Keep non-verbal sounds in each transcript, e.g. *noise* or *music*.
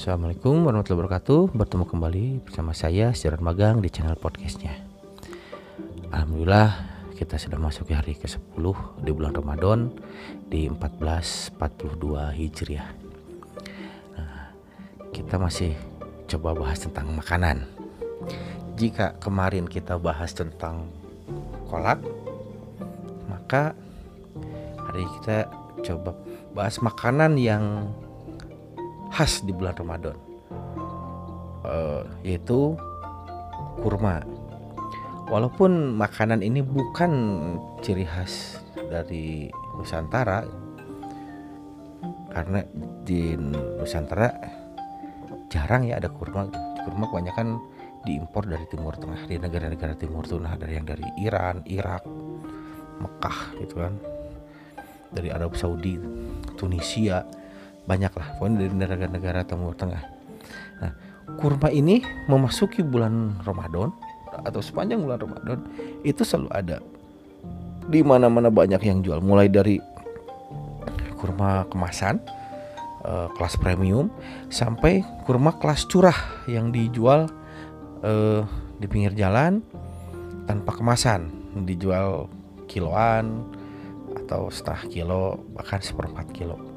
Assalamualaikum warahmatullahi wabarakatuh. Bertemu kembali bersama saya Siaran Magang di channel podcastnya. Alhamdulillah kita sudah masuk hari ke-10 di bulan Ramadan Di 1442 Hijriah. Nah, Kita masih coba bahas tentang makanan. Jika kemarin kita bahas tentang kolak Maka hari kita coba bahas makanan yang khas di bulan Ramadan. Uh, yaitu kurma. Walaupun makanan ini bukan ciri khas dari Nusantara karena di Nusantara jarang ya ada kurma. Kurma kebanyakan diimpor dari Timur Tengah di negara-negara Timur Tengah dari yang dari Iran, Irak, Mekah gitu kan. Dari Arab Saudi, Tunisia banyak lah pokoknya dari negara-negara Timur Tengah. Nah, kurma ini memasuki bulan Ramadan atau sepanjang bulan Ramadan itu selalu ada. Di mana-mana banyak yang jual mulai dari kurma kemasan uh, kelas premium sampai kurma kelas curah yang dijual uh, di pinggir jalan tanpa kemasan. Dijual kiloan atau setengah kilo bahkan seperempat kilo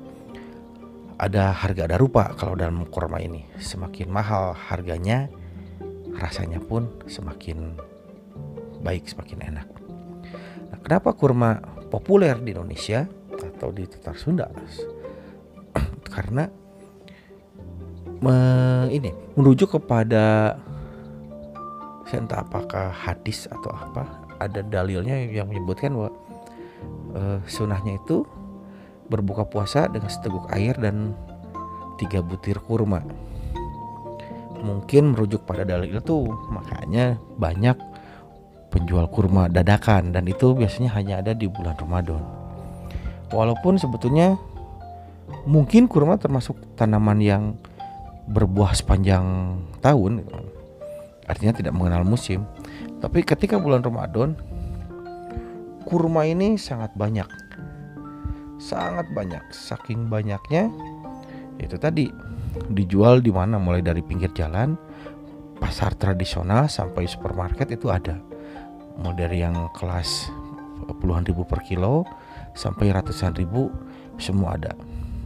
ada harga ada rupa kalau dalam kurma ini. Semakin mahal harganya, rasanya pun semakin baik, semakin enak. Nah, kenapa kurma populer di Indonesia atau di Tatar Sunda? *clears throat* Karena me, ini merujuk kepada saya entah apakah hadis atau apa ada dalilnya yang menyebutkan bahwa uh, sunahnya itu berbuka puasa dengan seteguk air dan tiga butir kurma. Mungkin merujuk pada dalil itu makanya banyak penjual kurma dadakan dan itu biasanya hanya ada di bulan Ramadan. Walaupun sebetulnya mungkin kurma termasuk tanaman yang berbuah sepanjang tahun artinya tidak mengenal musim tapi ketika bulan Ramadan kurma ini sangat banyak sangat banyak. Saking banyaknya itu tadi dijual di mana? Mulai dari pinggir jalan pasar tradisional sampai supermarket itu ada. Mulai dari yang kelas puluhan ribu per kilo sampai ratusan ribu semua ada.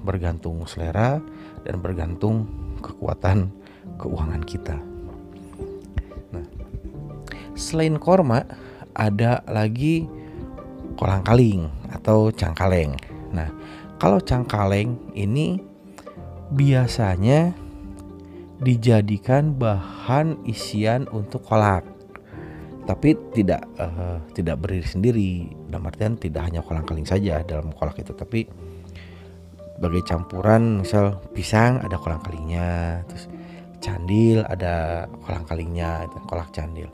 Bergantung selera dan bergantung kekuatan keuangan kita. Nah selain korma ada lagi kolang kaling atau cangkaleng Nah, kalau cangkaleng ini biasanya dijadikan bahan isian untuk kolak. Tapi tidak uh, tidak berdiri sendiri. Dalam artian tidak hanya kolang kaling saja dalam kolak itu, tapi sebagai campuran misal pisang ada kolang kalingnya, terus candil ada kolang kalingnya, kolak candil.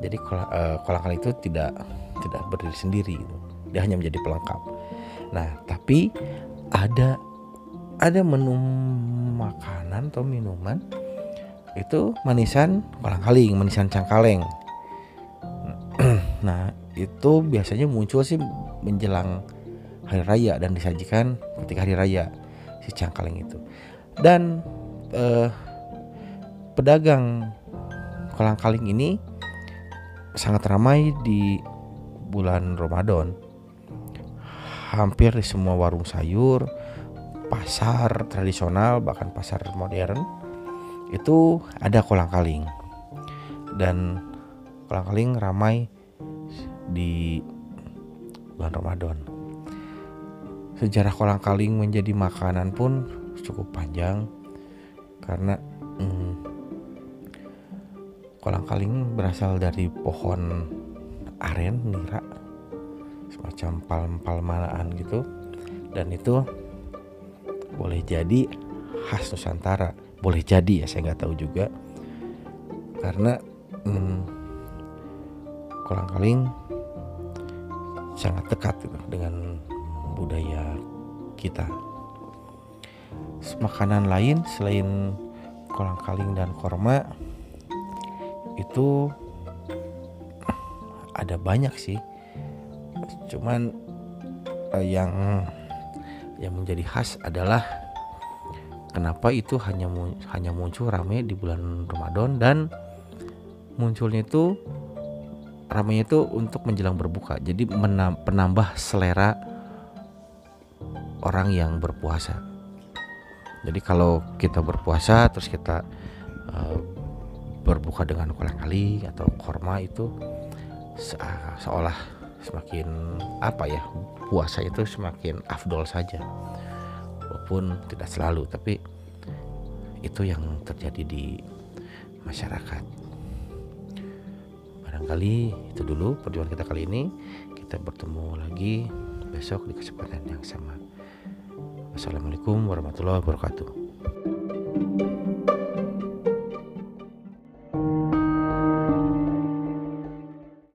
Jadi kolak, uh, kolang kaling itu tidak tidak berdiri sendiri, dia hanya menjadi pelengkap. Nah, tapi ada ada menu makanan atau minuman itu manisan kolang-kaling, manisan cangkaleng. *clears throat* nah, itu biasanya muncul sih menjelang hari raya dan disajikan ketika hari raya si cangkaleng itu. Dan eh, pedagang kolang-kaling ini sangat ramai di bulan Ramadan hampir di semua warung sayur, pasar tradisional bahkan pasar modern itu ada kolang-kaling. Dan kolang-kaling ramai di bulan Ramadan. Sejarah kolang-kaling menjadi makanan pun cukup panjang karena hmm, kolang-kaling berasal dari pohon aren nira semacam palm-palmaan gitu. Dan itu boleh jadi khas Nusantara. Boleh jadi ya saya nggak tahu juga. Karena hmm, kolang-kaling sangat dekat gitu, dengan budaya kita. Makanan lain selain kolang-kaling dan korma itu ada banyak sih cuman uh, yang yang menjadi khas adalah kenapa itu hanya hanya muncul rame di bulan Ramadan dan munculnya itu ramenya itu untuk menjelang berbuka. Jadi menambah selera orang yang berpuasa. Jadi kalau kita berpuasa terus kita uh, berbuka dengan kolang kali atau korma itu se seolah semakin apa ya puasa itu semakin afdol saja. Walaupun tidak selalu tapi itu yang terjadi di masyarakat. Barangkali itu dulu perjuangan kita kali ini. Kita bertemu lagi besok di kesempatan yang sama. Wassalamualaikum warahmatullahi wabarakatuh